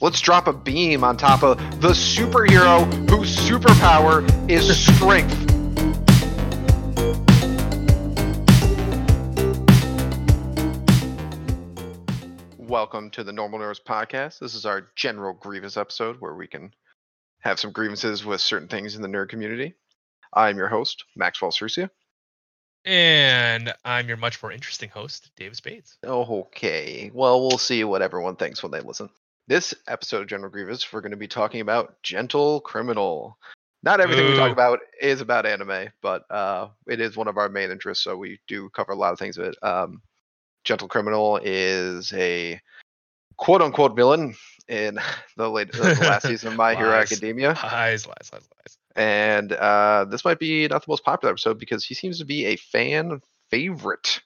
Let's drop a beam on top of the superhero whose superpower is strength. Welcome to the Normal Nerds Podcast. This is our general grievance episode where we can have some grievances with certain things in the nerd community. I'm your host, Maxwell Cerusia. And I'm your much more interesting host, David Spades. Okay. Well, we'll see what everyone thinks when they listen. This episode of General Grievous, we're going to be talking about Gentle Criminal. Not everything we talk about is about anime, but uh, it is one of our main interests, so we do cover a lot of things of it. Um, Gentle Criminal is a quote unquote villain in the, late, the last season of My Hero. Academia. Lies, lies, lies, lies. And uh, this might be not the most popular episode because he seems to be a fan favorite.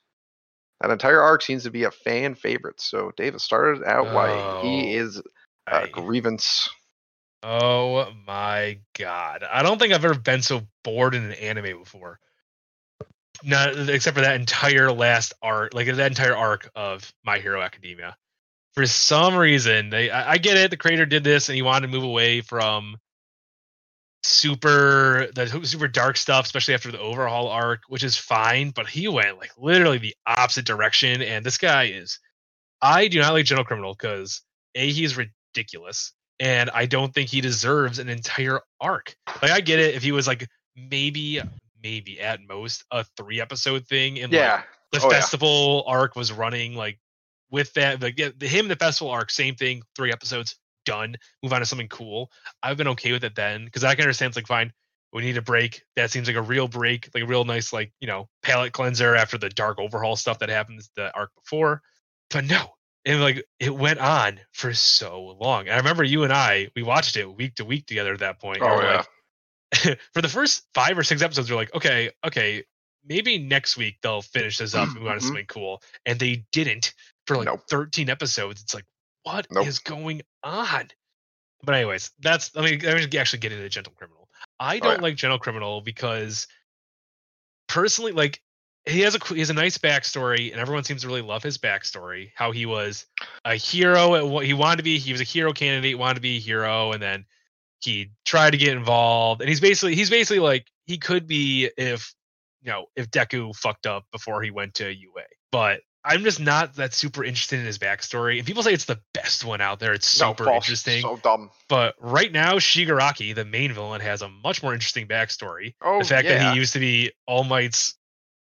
That entire arc seems to be a fan favorite. So Davis started out why he Oh, is a I- grievance. oh my god. I don't think I've ever been so bored in an anime before. Not except for that entire last arc, like that entire arc of My Hero Academia. For some reason, they I, I get it, the creator did this and he wanted to move away from super the super dark stuff, especially after the overhaul arc, which is fine, but he went like literally the opposite direction. And this guy is I do not like Gentle Criminal because A, he's ridiculous, and I don't think he deserves an entire arc. Like I get it if he was like maybe maybe at most a three episode thing and like Yeah. the Oh, yeah. festival arc was running like with that like yeah, the him and the festival arc same thing three episodes done move on to something cool i've been okay with it then because i can understand it's like fine we need a break that seems like a real break like a real nice like you know palette cleanser after the dark overhaul stuff that happens the arc before but no and like it went on for so long and i remember you and i we watched it week to week together at that point. Oh, yeah. like, for the first five or six episodes, we're like, okay, okay, maybe next week they'll finish this up and move on to Mhm. something cool. And they didn't for like Nope. 13 episodes. It's like, what is Nope. going on? But anyways, that's let me let me actually get into Gentle Criminal. I oh, don't Oh, yeah. like Gentle Criminal because personally, like he has a he has a nice backstory, and everyone seems to really love his backstory. How he was a hero at what he wanted to be. He was a hero candidate, wanted to be a hero, and then he tried to get involved. And he's basically he's basically like he could be if you know if Deku fucked up before he went to UA. But I'm just not that super interested in his backstory. And people say it's the best one out there. It's super false. interesting. So dumb. But right now, Shigaraki, the main villain, has a much more interesting backstory. Oh, the fact yeah. that he used to be All Might's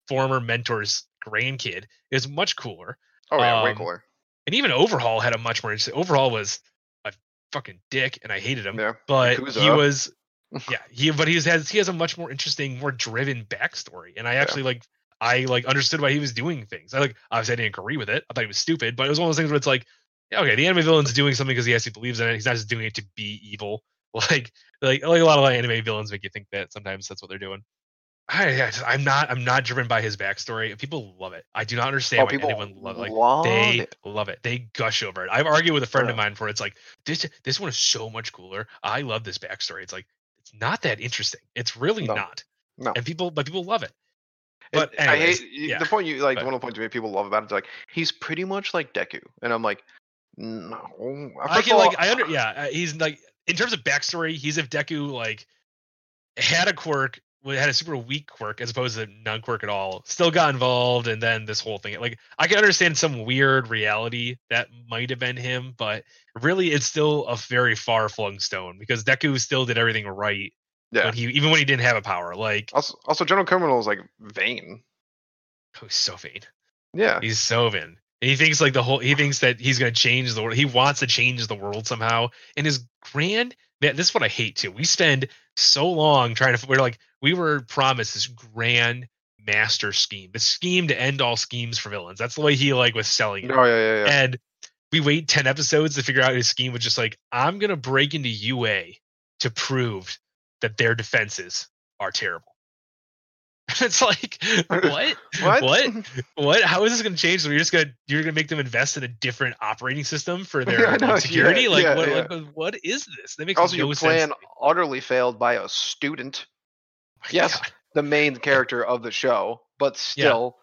former mentor's grandkid is much cooler. oh, yeah, way um, cooler. And even Overhaul had a much more interesting. Overhaul was a fucking dick, and I hated him. Yeah. But he was, yeah, he but he has he has a much more interesting, more driven backstory, and I actually like. I like understood why he was doing things. I like obviously I didn't agree with it. I thought he was stupid, but it was one of those things where it's like, yeah, okay, the anime villain's doing something because he actually believes in it. He's not just doing it to be evil. Like like like a lot of like, anime villains make you think that sometimes that's what they're doing. I, I just- I'm not I'm not driven by his backstory. People love it. I do not understand Oh, why people anyone love like love they it. love it. They gush over it. I've argued with a friend of mine for it's like this this one is so much cooler. I love this backstory. It's like it's not that interesting. It's really No. not. No. And people but people love it. But I anyways, hate yeah. the point you like. But- One of the points you make people love about it is like he's pretty much like Deku, and I'm like, no. I First can like I under yeah. uh, He's like in terms of backstory, he's if Deku like had a quirk, had a super weak quirk as opposed to non quirk at all. Still got involved, and then this whole thing. Like I can understand some weird reality that might have been him, but really it's still a very far flung stone because Deku still did everything right. Yeah. When he even when he didn't have a power, like Also, also, Gentle Criminal is like vain. oh, he's so vain. Yeah. He's so vain. And he thinks like the whole he thinks that he's gonna change the world. He wants to change the world somehow. And his grand man, this is what I hate too. We spend so long trying to we're like we were promised this grand master scheme, the scheme to end all schemes for villains. That's the way he like was selling it. Oh yeah, yeah, yeah. And we wait 10 episodes to figure out his scheme was just like, I'm gonna break into UA to prove that their defenses are terrible. it's like what? what? what? What? How is this going to change? So you're just gonna you're gonna make them invest in a different operating system for their know, security? yeah, like, yeah, what, yeah. like what is this? That makes Also, no your plan utterly failed by a student, My yes. God. the main character of the show, but still,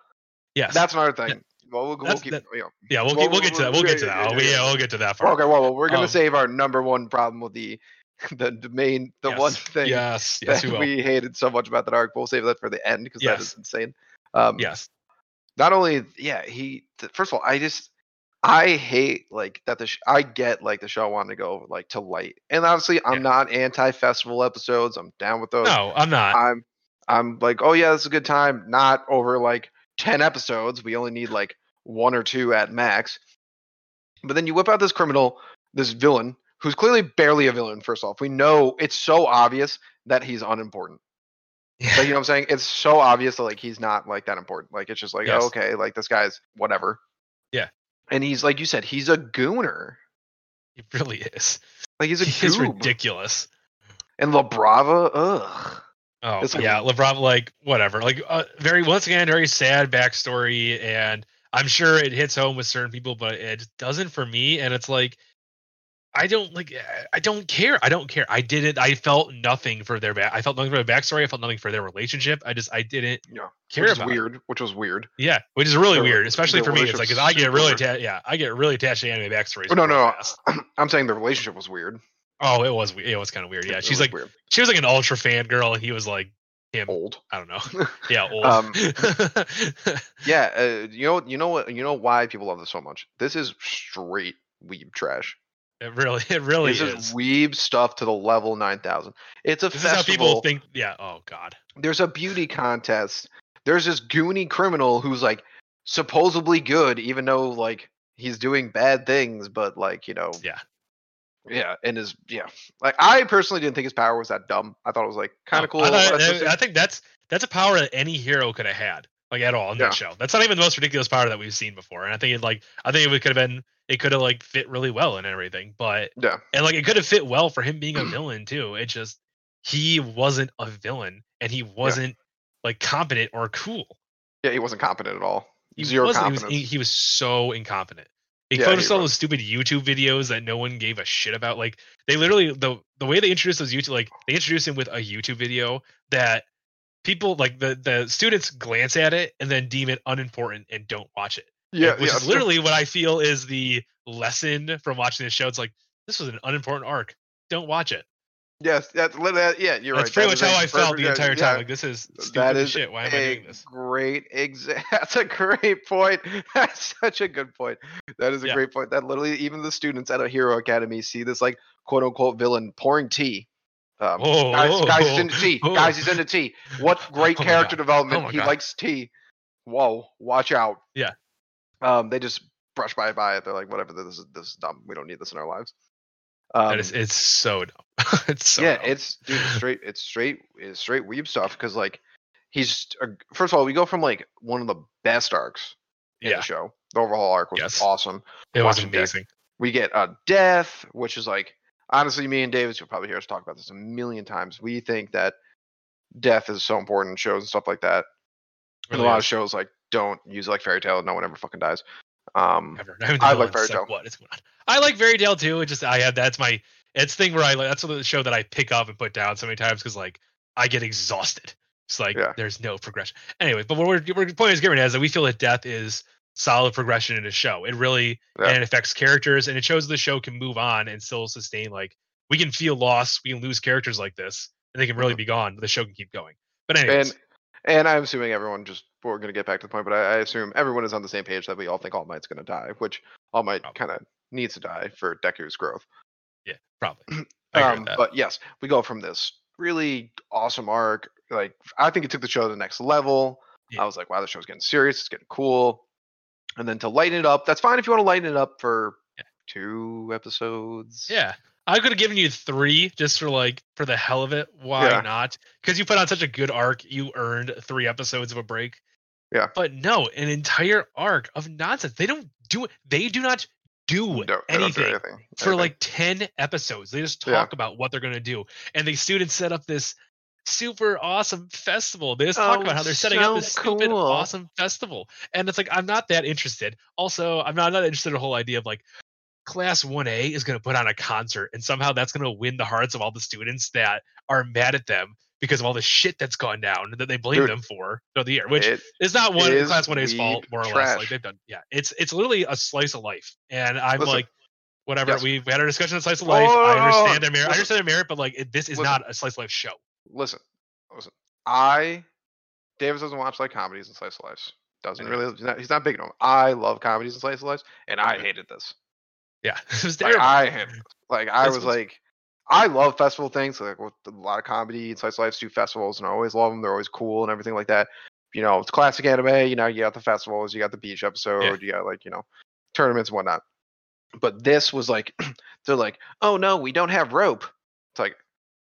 Yes. that's another thing. well, we'll, we'll keep. that- you know. Yeah, we'll, Well, we'll get to that. We'll get to yeah, that. yeah, We- yeah, Yeah, we'll get to that part. Okay, well, well, we're gonna Um, save our number one problem with the the, the main the one thing Yes, yes, that we hated so much about that arc. We'll save that for the end because that Yes. is insane. Um, Yes. not only yeah he first of all i just i hate like that the sh- i get like the show wanted to go like to light and obviously i'm Yeah. not anti-festival episodes i'm down with those No, I'm not. i'm i'm like oh yeah this is a good time not over like 10 episodes we only need like one or two at max but then you whip out this criminal this villain who's clearly barely a villain first off we know it's so obvious that he's unimportant like, you know what I'm saying? It's so obvious that like he's not like that important. Like it's just like, Yes. oh, okay, like this guy's whatever. Yeah. And he's like you said, he's a gooner. He really is. Like he's a He is goob. ridiculous. And La Brava, ugh. Oh It's like- yeah, LeBron like whatever. Like uh, very once again very sad backstory, and I'm sure it hits home with certain people, but it doesn't for me. And it's like I don't like I don't care. I don't care. I didn't. I felt nothing for their back. I felt nothing for their backstory. I felt nothing for their relationship. I just I didn't Yeah. care which about. it. Which was weird. Yeah, which is really Their- weird, especially for me. It's like because I get really attached. Yeah, I get really attached to anime backstories. Oh, no, no, fast. I'm saying the relationship was weird. Oh, it was. we- It was kind of weird. Yeah, It she's like weird. she was like an ultra fan girl, and he was like him. old. I don't know. Yeah, old. Um, Yeah, uh, you know, you know what, you know why people love this so much. This is straight weeb trash. It really, it really this is. is weeb stuff to the level nine thousand. It's a This is how festival. people think. Yeah. Oh God. there's a beauty contest. There's this goony criminal who's like supposedly good, even though like he's doing bad things, but like you know, Yeah. yeah, and his yeah, like I personally didn't think his power was that dumb. I thought it was like kind No, of cool. I, thought- I think that's that's a power that any hero could have had, like at all in Yeah. that show. That's not even the most ridiculous power that we've seen before. And I think it like I think it could have been it could have like fit really well and everything. But yeah, and like it could have fit well for him being a villain too. It just he wasn't a villain and he wasn't like competent or cool. yeah, he wasn't competent at all. He Zero wasn't. He was, he, was so incompetent. He Yeah, focused on those stupid YouTube videos that no one gave a shit about. Like they literally the the way they introduced those YouTube like they introduced him with a YouTube video that people like the the students glance at it and then deem it unimportant and don't watch it. Yeah, which yeah, is literally what I feel is the lesson from watching this show. It's like this was an unimportant arc. Don't watch it. yes, that's literally yeah. You're That's right. pretty that much is how I felt the entire yeah. time. Like this is stupid That shit. Why am I doing this? great exa- That's a great point. That's such a good point. That is a Yeah. great point. That literally even the students at a hero academy see this like quote unquote villain pouring tea. Um, Whoa, guys, guys, he's whoa, into tea. whoa. Guys, he's into tea. What great Oh character God. development. Oh he God. likes tea. Whoa, watch out. Yeah. Um, they just brush by by it. They're like, whatever. This is this is dumb. We don't need this in our lives. Um, is, it's so dumb. it's so yeah, dumb. it's dude, straight. It's straight. It's straight weeb stuff because like he's uh, first of all, we go from like one of the best arcs in yeah. the show. The Overhaul arc was Yes. awesome. It was watching Death. amazing. We get a death, which is like honestly, me and Davis, you'll probably hear us talk about this a million times. We think that death is so important in shows and stuff like that. And Really a lot of shows like don't use like Fairy Tail. No one ever fucking dies. Um, Ever. I, I like Fairy Tail. What is going on? I like Fairy Tail too. It just I have that's my it's thing where I like that's the show that I pick up and put down so many times because like I get exhausted. It's like Yeah. there's no progression. Anyway, but what we're, we're point is getting at is that we feel that death is solid progression in a show. It really Yeah. and it affects characters and it shows the show can move on and still sustain like we can feel loss, we can lose characters like this, and they can really Mhm. be gone, but the show can keep going. But anyways, and and I'm assuming everyone just we're gonna get back to the point, but I, I assume everyone is on the same page that we all think All Might's gonna die, which All Might kind of needs to die for Deku's growth. yeah, probably. Um, but yes, we go from this really awesome arc. Like I think it took the show to the next level. Yeah. I was like, wow, the show's getting serious. It's getting cool. And then to lighten it up, that's fine if you want to lighten it up for Yeah. two episodes. Yeah. I could have given you three just for like for the hell of it. Why Yeah. not? Because you put on such a good arc, you earned three episodes of a break. Yeah. But no, an entire arc of nonsense. They don't do it. They do not do No, they don't anything anything. for anything. like 10 episodes. They just Yeah. talk about what they're going to do. And the students set up this super awesome festival. They just talk Oh, about how they're setting up this so stupid cool. awesome festival. And it's like, I'm not that interested. Also, I'm not that interested in the whole idea of like, class 1A is going to put on a concert and somehow that's going to win the hearts of all the students that are mad at them because of all the shit that's gone down that they blame Dude. them for throughout the year, which It- is not one is class one A's fault, more or less. Like they've done, yeah. It's it's literally a slice of life, and I'm Listen. like, whatever. Yes. We've had our discussion on slice of life. oh, I understand their merit. I understand their merit, but like it, this is Listen. not a slice of life show. listen, listen. I Davis doesn't watch like comedies and slice of lives. Doesn't mm-hmm. really. He's not, he's not big on. 'em. I love comedies and slice of lives, and I mm-hmm. hated this. Yeah, it was Like. I hated this. Like I was- like, I love festival things. Like with a lot of comedy and slice of lives do festivals, and I always love them. They're always cool and everything like that. You know, it's classic anime. You know, you got the festivals, you got the beach episode, you got like you know tournaments and whatnot. But this was like, they're like, oh no, we don't have rope. It's like,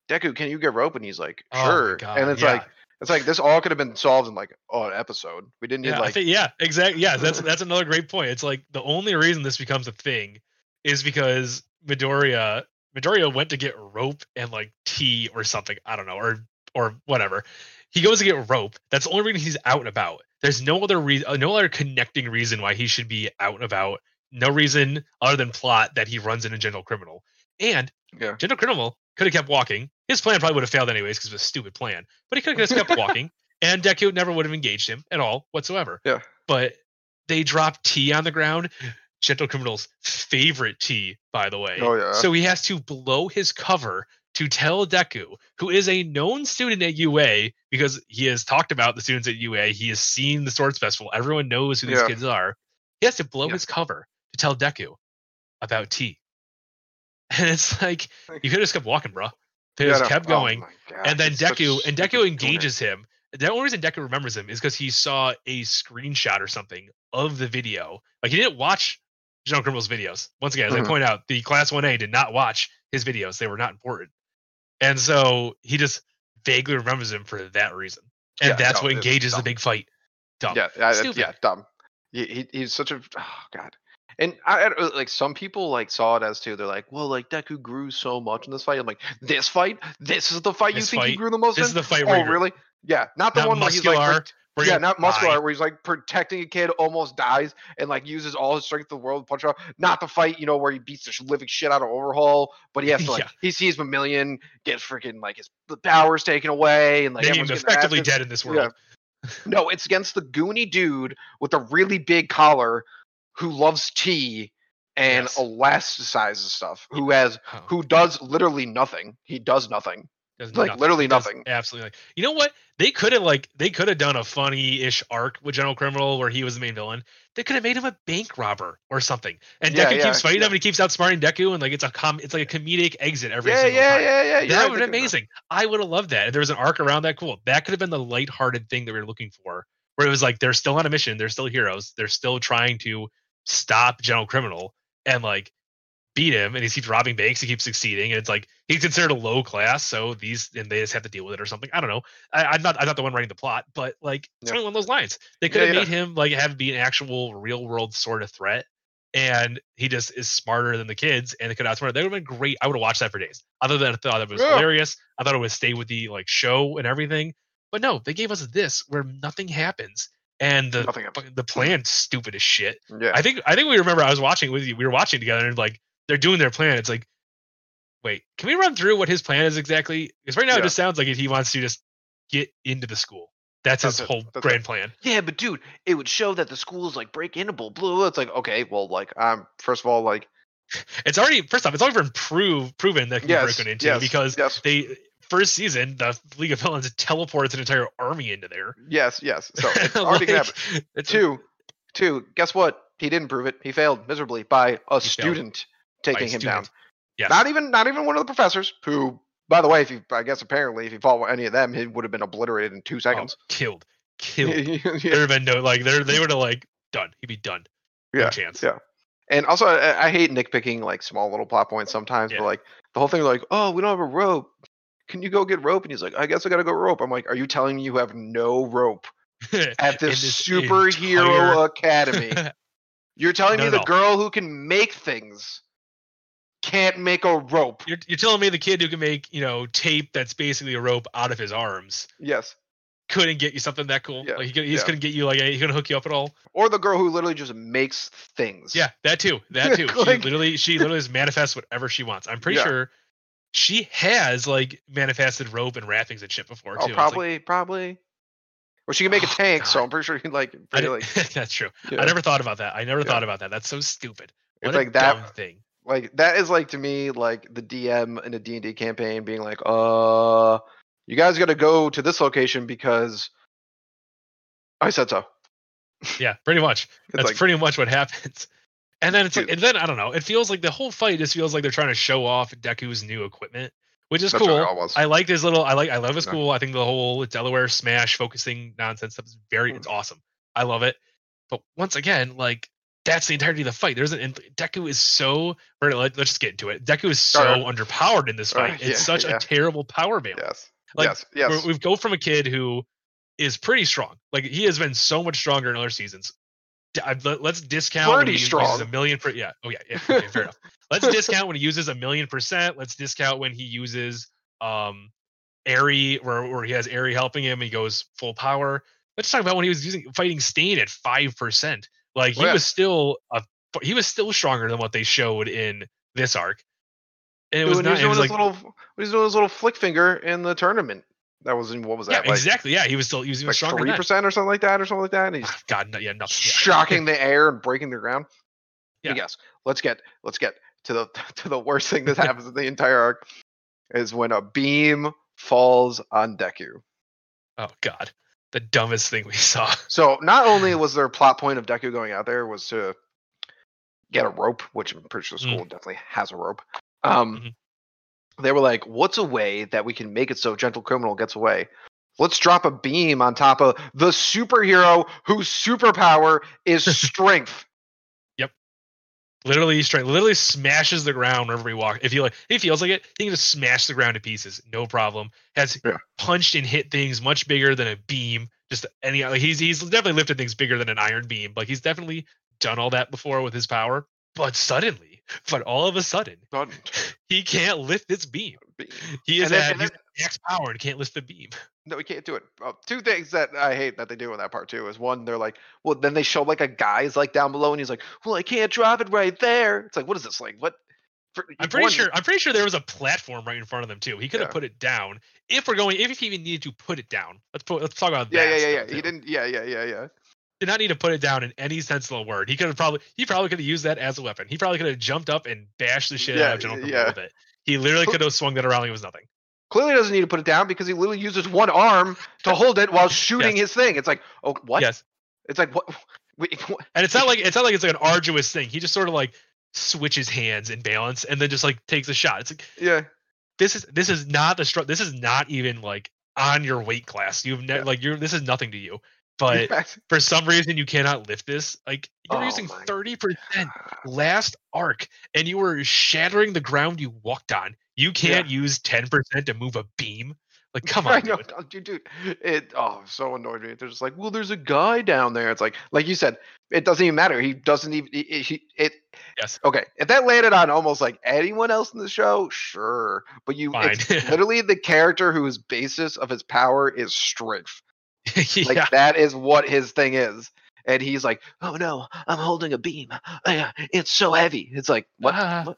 Deku, can you get rope? And he's like, Oh sure. God, and it's yeah. like, it's like this all could have been solved in like oh, an episode. We didn't need Yeah, like think, yeah, exactly. Yeah, that's that's another great point. It's like the only reason this becomes a thing is because Midoriya Midoriya went to get rope and like tea or something. I don't know, or or whatever. He goes to get rope. That's the only reason he's out and about. There's no other reason, uh, no other connecting reason why he should be out and about. No reason other than plot that he runs into Gentle Criminal. And yeah. Gentle Criminal could have kept walking. His plan probably would have failed anyways because it was a stupid plan. But he could have just kept walking, and Deku never would have engaged him at all whatsoever. Yeah. But they dropped tea on the ground. Gentle Criminal's favorite tea, by the way. Oh yeah. So he has to blow his cover to tell Deku, who is a known student at UA, because he has talked about the students at UA. He has seen the Sports Festival. Everyone knows who these Yeah. kids are. He has to blow Yeah. his cover to tell Deku about tea. And it's like you could have just kept walking, bro. They just kept oh going, God, and then Deku and Deku engages him. The only reason Deku remembers him is because he saw a screenshot or something of the video. Like he didn't watch Gentle Criminal's videos. Once again, as Mhm. I point out, the Class One A did not watch his videos; they were not important, and so he just vaguely remembers him for that reason, and Yeah, that's what engages the big fight. Dumb. Yeah, yeah, dumb. He, he he's such a oh god. And I, I like some people like saw it as too. They're like, well, like Deku grew so much in this fight. I'm like, this fight, this is the fight you This think he grew the most This in. is the fight oh, really? Yeah, not the Not one where he's like, muscular, yeah, not muscular, die. where he's like protecting a kid, almost dies, and like uses all his strength of the world to punch out. Not the fight, you know, where he beats the living shit out of Overhaul, but he has to like Yeah. he sees Lemillion get freaking like his powers taken away, and like Named everyone's getting their ass effectively dead in this Yeah. world. No, it's against the goony dude with a really big collar who loves tea and Yes. elasticizes stuff. Who has Oh. who does literally nothing. He does nothing. Does Like, literally He does nothing. Absolutely. Like, you know what? They could have like they could have done a funny-ish arc with Gentle Criminal where he was the main villain. They could have made him a bank robber or something. And Yeah, Deku yeah, keeps fighting yeah. him and he keeps outsmarting Deku and like it's a com it's like a comedic exit every yeah, single yeah, time. yeah, yeah, yeah. that would have been amazing. I would have loved that. If there was an arc around that, cool. That could have been the lighthearted thing that we were looking for. Where it was like they're still on a mission, they're still heroes, they're still trying to stop Gentle Criminal and like beat him and he keeps robbing banks, he keeps succeeding, and it's like he's considered a low class, so these and they just have to deal with it or something. I don't know. I, I'm not I'm not the one writing the plot, but like it's Yeah. only one of those lines. They could Yeah, have yeah. made him like have be an actual real world sort of threat. And he just is smarter than the kids, and it could have outsmart. That would have been great. I would have watched that for days. Other than I thought it was Yeah. hilarious. I thought it would stay with the like show and everything. But no, they gave us this where nothing happens, and the Nothing happens. the plan's stupid as shit. Yeah. I think I think we remember I was watching with you. We were watching together and like they're doing their plan. It's like, wait, can we run through what his plan is exactly? Because right now it just sounds like he wants to just get into the school. That's, That's his it. whole That's grand plan. yeah, but dude, it would show that the school is like break in blah, blah, blah. It's like, okay, well, like, um, first of all, like, It's already first off, it's already been prove, proven that can yes, be broken into yes, because yes, they first season the League of Villains teleports an entire army into there. yes, yes. So it's already gonna happen. Like, it's- Two, two. Guess what? He didn't prove it. He failed miserably by a failed. student taking him down. Yes. Not even, not even one of the professors. Who, by the way, if you, I guess apparently, if you fought any of them, he would have been obliterated in two oh, seconds. killed, killed. yeah, There'd have been no like there they would have like done. He'd be done. No Yeah, chance. yeah. And also, I, I hate nitpicking like small little plot points sometimes. Yeah. But like the whole thing, like, oh, we don't have a rope. Can you go get rope? And he's like, I guess I gotta go rope. I'm like, are you telling me you have no rope at this, this superhero entire- academy? You're telling Not me the all. girl who can make things can't make a rope? You're, you're telling me the kid who can make you know tape that's basically a rope out of his arms Yes. couldn't get you something that cool? Yeah, Like he, could, he just yeah. couldn't get you like he couldn't hook you up at all. Or the girl who literally just makes things. Yeah, that too. That too. she literally she literally just manifests whatever she wants. I'm pretty Yeah. sure she has like manifested rope and wrappings and shit before Oh, too. It's like, probably, probably. Well, she can make a Oh, tank, so I'm pretty sure you can like, pretty, like, that's true. yeah. I never thought about that. I never Yeah. thought about that. That's so stupid. What it's a like that. thing. Like that is like to me like the DM in a D and D campaign being like, uh, you guys got to go to this location because I said so. Yeah, pretty much. That's like, pretty much what happens. And then it's like, and then I don't know. It feels like the whole fight just feels like they're trying to show off Deku's new equipment, which is cool. all it was. I like this little. I like. I love his Yeah. cool. I think the whole Delaware Smash focusing nonsense stuff is very. Mm. It's awesome. I love it. But once again, like that's the entirety of the fight. There's an Deku is so. Or let, us just get into it. Deku is so underpowered in this fight. Alright, it's yeah, such yeah. a terrible power balance. yes, like, yes, yes. We're- We go from a kid who is pretty strong. Like he has been so much stronger in other seasons. D- I- let- Let's discount when Pretty he uses a million per. Yeah. Oh yeah. yeah okay, fair enough. Let's discount when he uses a million percent. Let's discount when he uses um Eri, where where he has Eri helping him. He goes full power. Let's talk about when he was using fighting Stain at five percent. Like he Oh, yeah. was still a he was still stronger than what they showed in this arc. And it was when not. It was doing like his little, when he's doing his little flick finger in the tournament. That was in what was yeah, that? like, exactly. Yeah, he was still he was even like stronger. three than percent or something like that, or something like that. And he's that. God, no, yeah, nothing. yeah. shocking the air and breaking the ground. Yeah. But yes, let's get let's get to the to the worst thing that happens in the entire arc is when a beam falls on Deku. Oh God, the dumbest thing we saw. So not only was there a plot point of Deku going out there was to get a rope, which I'm pretty sure the Mm. school definitely has a rope. Um, Mhm. they were like, "What's a way that we can make it so Gentle Criminal gets away? Let's drop a beam on top of the superhero whose superpower is strength." Literally straight, literally smashes the ground wherever he walks. If he like, he feels like it, he can just smash the ground to pieces, no problem. Has Yeah. punched and hit things much bigger than a beam. Just any, like he's he's definitely lifted things bigger than an iron beam. Like he's definitely done all that before with his power. But suddenly, but all of a sudden, Not he can't lift this beam. beam. He is And then- at and he's max power and can't lift the beam. No, we can't do it. Uh, two things that I hate that they do in that part too is one, they're like, well, then they show like a guy's like down below, and he's like, well, I can't drop it right there. It's like, what is this like? What? For, I'm pretty one- sure. I'm pretty sure there was a platform right in front of them too. He could have Yeah. put it down if we're going. If he even needed to put it down, let's put. Let's talk about Yeah, that. yeah, yeah, yeah. too. He didn't. Yeah, yeah, yeah, yeah. did not need to put it down in any sense of the word. He could have probably. He probably could have used that as a weapon. He probably could have jumped up and bashed the shit Yeah, out of General yeah. with it. He literally could have swung that around. like It was nothing. Clearly doesn't need to put it down because he literally uses one arm to hold it while shooting his thing. It's like, oh, what? Yes, It's like what? And it's not like it's not like it's like an arduous thing. He just sort of like switches hands in balance and then just like takes a shot. It's like Yeah, this is this is not the str- This is not even like on your weight class. You've ne- Yeah. like you're this is nothing to you. But for some reason you cannot lift this. Like you're Oh using thirty percent last arc, and you were shattering the ground you walked on. You can't use ten percent to move a beam. Like, come on, I know, dude. dude. It oh so annoyed me. They're just like, well, there's a guy down there. It's like, like you said, it doesn't even matter. He doesn't even. He, he- it. Yes. Okay, if that landed on almost like anyone else in the show, sure. But you, it's literally the character whose basis of his power is strength. yeah. Like that is what his thing is. And he's like, oh no, I'm holding a beam. It's so heavy. It's like what? Ah. what?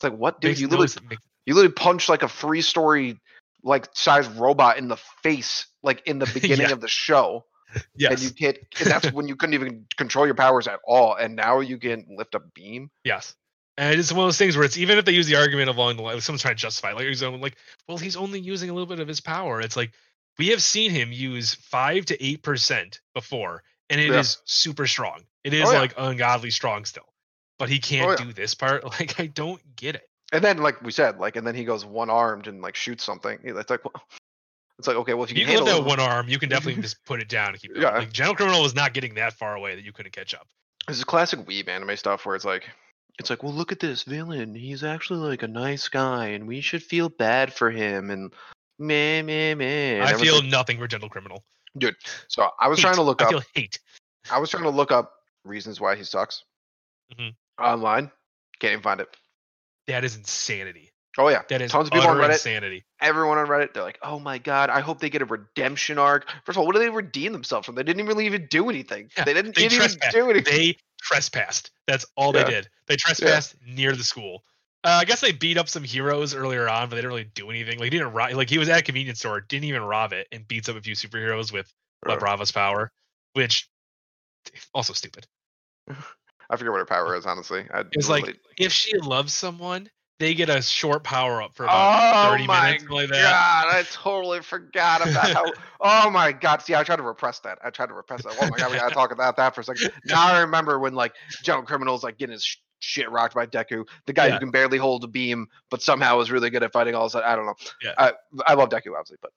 It's like what, dude? makes You no literally s- make- you literally punch like a three story like size robot in the face like in the beginning Yeah. of the show Yes. and you can't and that's when you couldn't even control your powers at all and now you can lift a beam yes. And it's one of those things where it's even if they use the argument along the line, like someone's trying to justify, it, like he's like, well, he's only using a little bit of his power. It's like we have seen him use five to eight percent before, and it is Yeah. super strong. It oh, is Oh, yeah. like ungodly strong still, but he can't yeah. do this part. Like I don't get it. and then like we said like and then he goes one armed and like shoots something it's like well, it's like okay well if you you can handle that one arm, you can definitely just put it down and keep going. Yeah. Like Gentle Criminal was not getting that far away that you couldn't catch up. this is classic weeb anime stuff where it's like it's like well look at this villain he's actually like a nice guy and we should feel bad for him and meh meh meh I feel like- nothing for Gentle Criminal. Dude. So i was trying to look I up feel hate. I was trying to look up reasons why he sucks Mhm. Online. Can't even find it. That is insanity. Oh yeah, That is tons of people on Reddit. insanity. Everyone on Reddit, they're like, "Oh my god, I hope they get a redemption arc." First of all, what do they redeem themselves from? They didn't really even do anything. Yeah, they didn't, they didn't even do anything. They trespassed. That's all Yeah. they did. They trespassed near the school. Uh, I guess they beat up some heroes earlier on, but they didn't really do anything. Like he didn't rob, like he was at a convenience store, didn't even rob it, and beats up a few superheroes with La Brava's power, which also stupid. I forget what her power is, honestly. I It's like really- if she loves someone, they get a short power up for about oh 30 my minutes, like that. god! I totally forgot about how. Oh my god! See, I tried to repress that. I tried to repress that. Oh my god! We gotta talk about that for a second. Now I remember when like Gentle Criminal's like getting his sh- shit rocked by Deku, the guy Yeah. who can barely hold a beam, but somehow is really good at fighting all of a sudden. I don't know. Yeah. I I love Deku obviously, but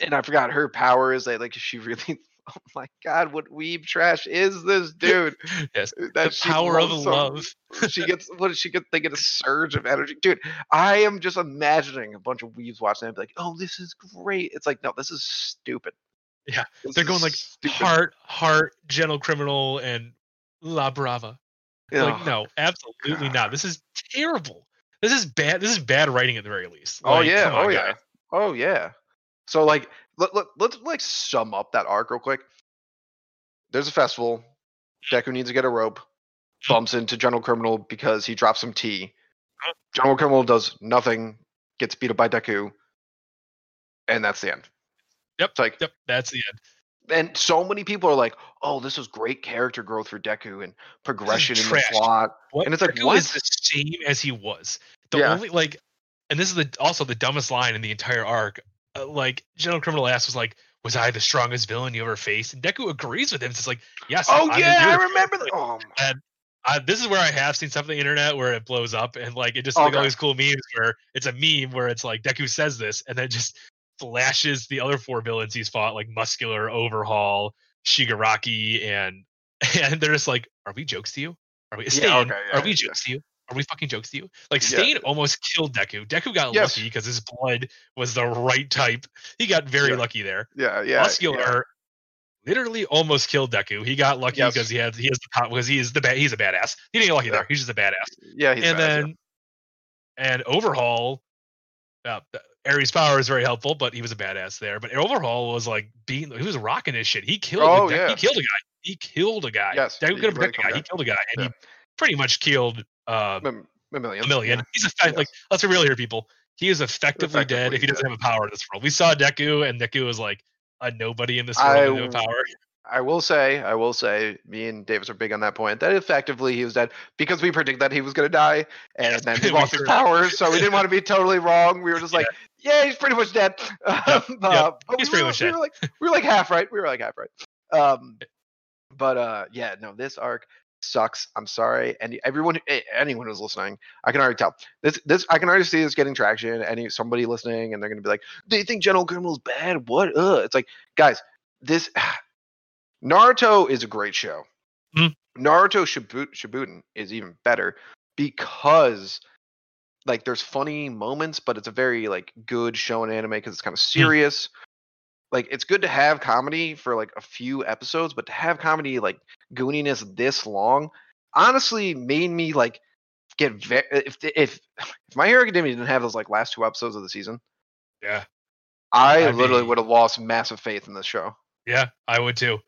and I forgot her power is that like she really. Oh my god! What weeb trash is this dude? Yes, uh, That the power of so love. she gets what does she get? They get a surge of energy, dude. I am just imagining a bunch of weaves watching and be like, "Oh, this is great." It's like, no, this is stupid. Yeah, This they're going like stupid. heart, heart, gentle criminal, and La Brava. Like no, absolutely God. not. This is terrible. This is bad. This is bad writing at the very least. Oh yeah, come on, oh yeah, oh yeah. So like, let, let, let's like sum up that arc real quick. There's a festival. Deku needs to get a rope. Hmm. Bumps into Gentle Criminal because he drops some tea. Hmm. Gentle Criminal does nothing. Gets beat up by Deku. And that's the end. Yep. It's like Yep, that's the end. and so many people are like, "Oh, this was great character growth for Deku and progression in the plot." What And it's like, Deku what? is the same as he was. The Yeah. only like, and this is the also the dumbest line in the entire arc. Uh, like Gentle Criminal asks was like, "Was I the strongest villain you ever faced?" And Deku agrees with him. It's just like, "Yes." Oh I'm yeah, I remember that. Oh, uh, this is where I have seen stuff on the internet where it blows up and like it just like all these cool memes where it's a meme where it's like Deku says this and then just flashes the other four villains he's fought like Muscular, Overhaul, Shigaraki, and and they're just like, "Are we jokes to you? Are we Stain? okay, yeah, are we yeah. jokes to you? Are we fucking jokes to you?" Like Yeah. Stain almost killed Deku. Deku got Yes. lucky because his blood was the right type. He got very Yeah. lucky there. yeah, yeah. Muscular yeah. literally almost killed Deku. He got lucky Yes. because he had he has the because he is the ba- he's a badass. He didn't get lucky Yeah. there. He's just a badass. Yeah, he's and badass, yeah. then and Overhaul, uh, Eri's power is very helpful, but he was a badass there. But Overhaul was like beating. He was rocking his shit. He killed. Oh, the, yeah. He killed a guy. He killed a guy. Yes, Deku he could have protected a guy. He killed a guy, and Yeah. he pretty much killed uh, a million. a million. Yeah. He's effect- like let's be real here, people. He is effectively, dead if he doesn't dead. have a power in this world. We saw Deku, and Deku was like a nobody in this I world with no power. I will say, I will say, me and Davis are big on that point. That effectively he was dead because we predicted that he was going to die, and Yes, then he lost his powers. So we didn't want to be totally wrong. We were just like, yeah, he's pretty much dead. Uh, but he's we pretty were, much we dead. were like, we were like half right. We were like half right. Um, but uh, yeah, no, this arc sucks. I'm sorry, and everyone, eh, anyone who's listening, I can already tell this. This I can already see this getting traction. Any somebody listening, and they're gonna be like, "Do you think Gentle Criminal's bad? What? Uh, it's like, guys, this Naruto is a great show. Mhm. Naruto Shibu- Shippuden is even better because like there's funny moments, but it's a very like good show in anime because it's kind of serious. Like it's good to have comedy for like a few episodes, but to have comedy like gooniness this long, honestly made me like get very if if if My Hero Academia didn't have those like last two episodes of the season, Yeah, I I'd literally be- would have lost massive faith in this show. yeah, I would too.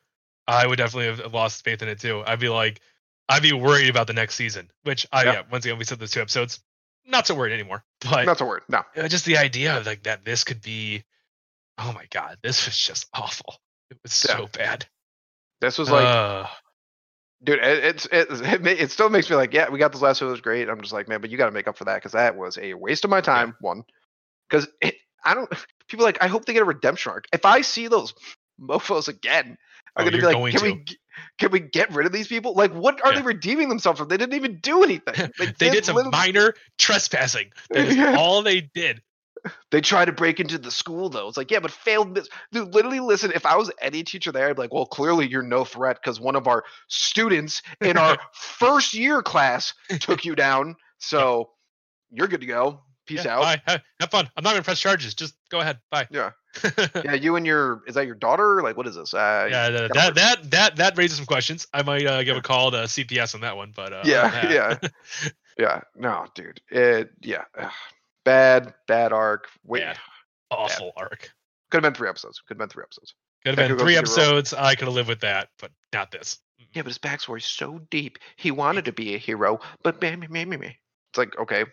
I would definitely have lost faith in it too. I'd be like, I'd be worried about the next season. Which I Yeah. yeah, once again we said those two episodes, not so worried anymore. But Not so worried. No. uh, just the idea of like that this could be, oh my god, this was just awful. It was Yeah. so bad. This was like Uh, dude it, it's it, it, ma- it still makes me like yeah we got this last one it was great i'm just like man but you got to make up for that because that was a waste of my time one because i don't people are like i hope they get a redemption arc if i see those mofos again i'm Oh, gonna be like can to. we can we get rid of these people like what are Yeah. they redeeming themselves from they didn't even do anything they did some literally- minor trespassing. That is Yeah. all they did. They try to break into the school though it's like yeah but failed mis- dude literally listen if i was any teacher there i'd be like well clearly you're no threat because one of our students in our first year class took you down so you're good to go peace Yeah, out Bye. Have, have fun. I'm not gonna press charges. Just go ahead. Bye. Yeah. yeah you and your is that your daughter like what is this uh yeah, that, that that that that raises some questions. I might uh, give a call to CPS on that one, but uh, Yeah, that- yeah no dude it yeah. Bad bad arc wait Bad. awful arc. could have been three episodes could have been three episodes Could have been three episodes. I could have lived with that, but not this. yeah but his backstory's so deep he wanted to be a hero but me me me me it's like okay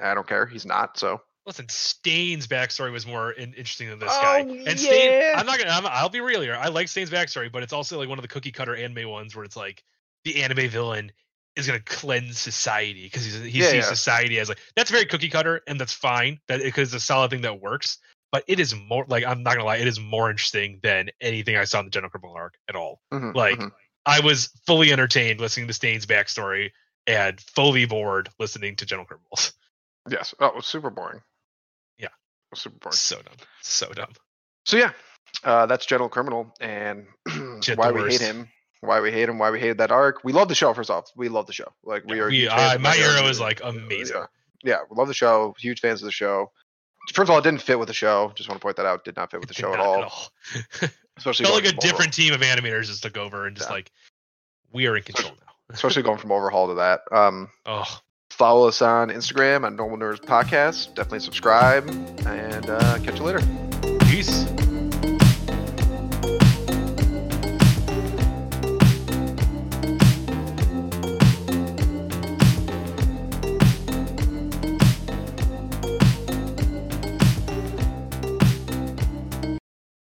I don't care. He's not. So Listen, Stain's backstory was more in- interesting than this Oh, guy. And Stain, yeah. I'm not gonna. I'm, I'll be real here. I like Stain's backstory, but it's also like one of the cookie cutter anime ones where it's like the anime villain is gonna cleanse society because he Yeah, sees yeah. society as like that's very cookie cutter and that's fine. That because it's a solid thing that works. But it is more like I'm not gonna lie, it is more interesting than anything I saw in the Gentle Criminal arc at all. mhm, Like mhm. I was fully entertained listening to Stain's backstory and fully bored listening to Gentle Criminals. yes, oh, it was super boring. Yeah. It was super boring. So dumb, so dumb. So yeah, uh, that's Gentle Criminal and why we hate him. Why we hate him. Why we hated that arc. We love the show. First off, we love the show. Like we are. We, uh, my Hero. is like amazing. Yeah. yeah, we love the show. Huge fans of the show. First of all, it didn't fit with the show. Just want to point that out. Did not fit with the show at not all. Especially Felt like a different team of animators just took over and just Yeah. like we are in control now. especially going from overhaul to that. Um, Oh, follow us on Instagram at Normal Nerds Podcast. Definitely subscribe and uh, catch you later. peace.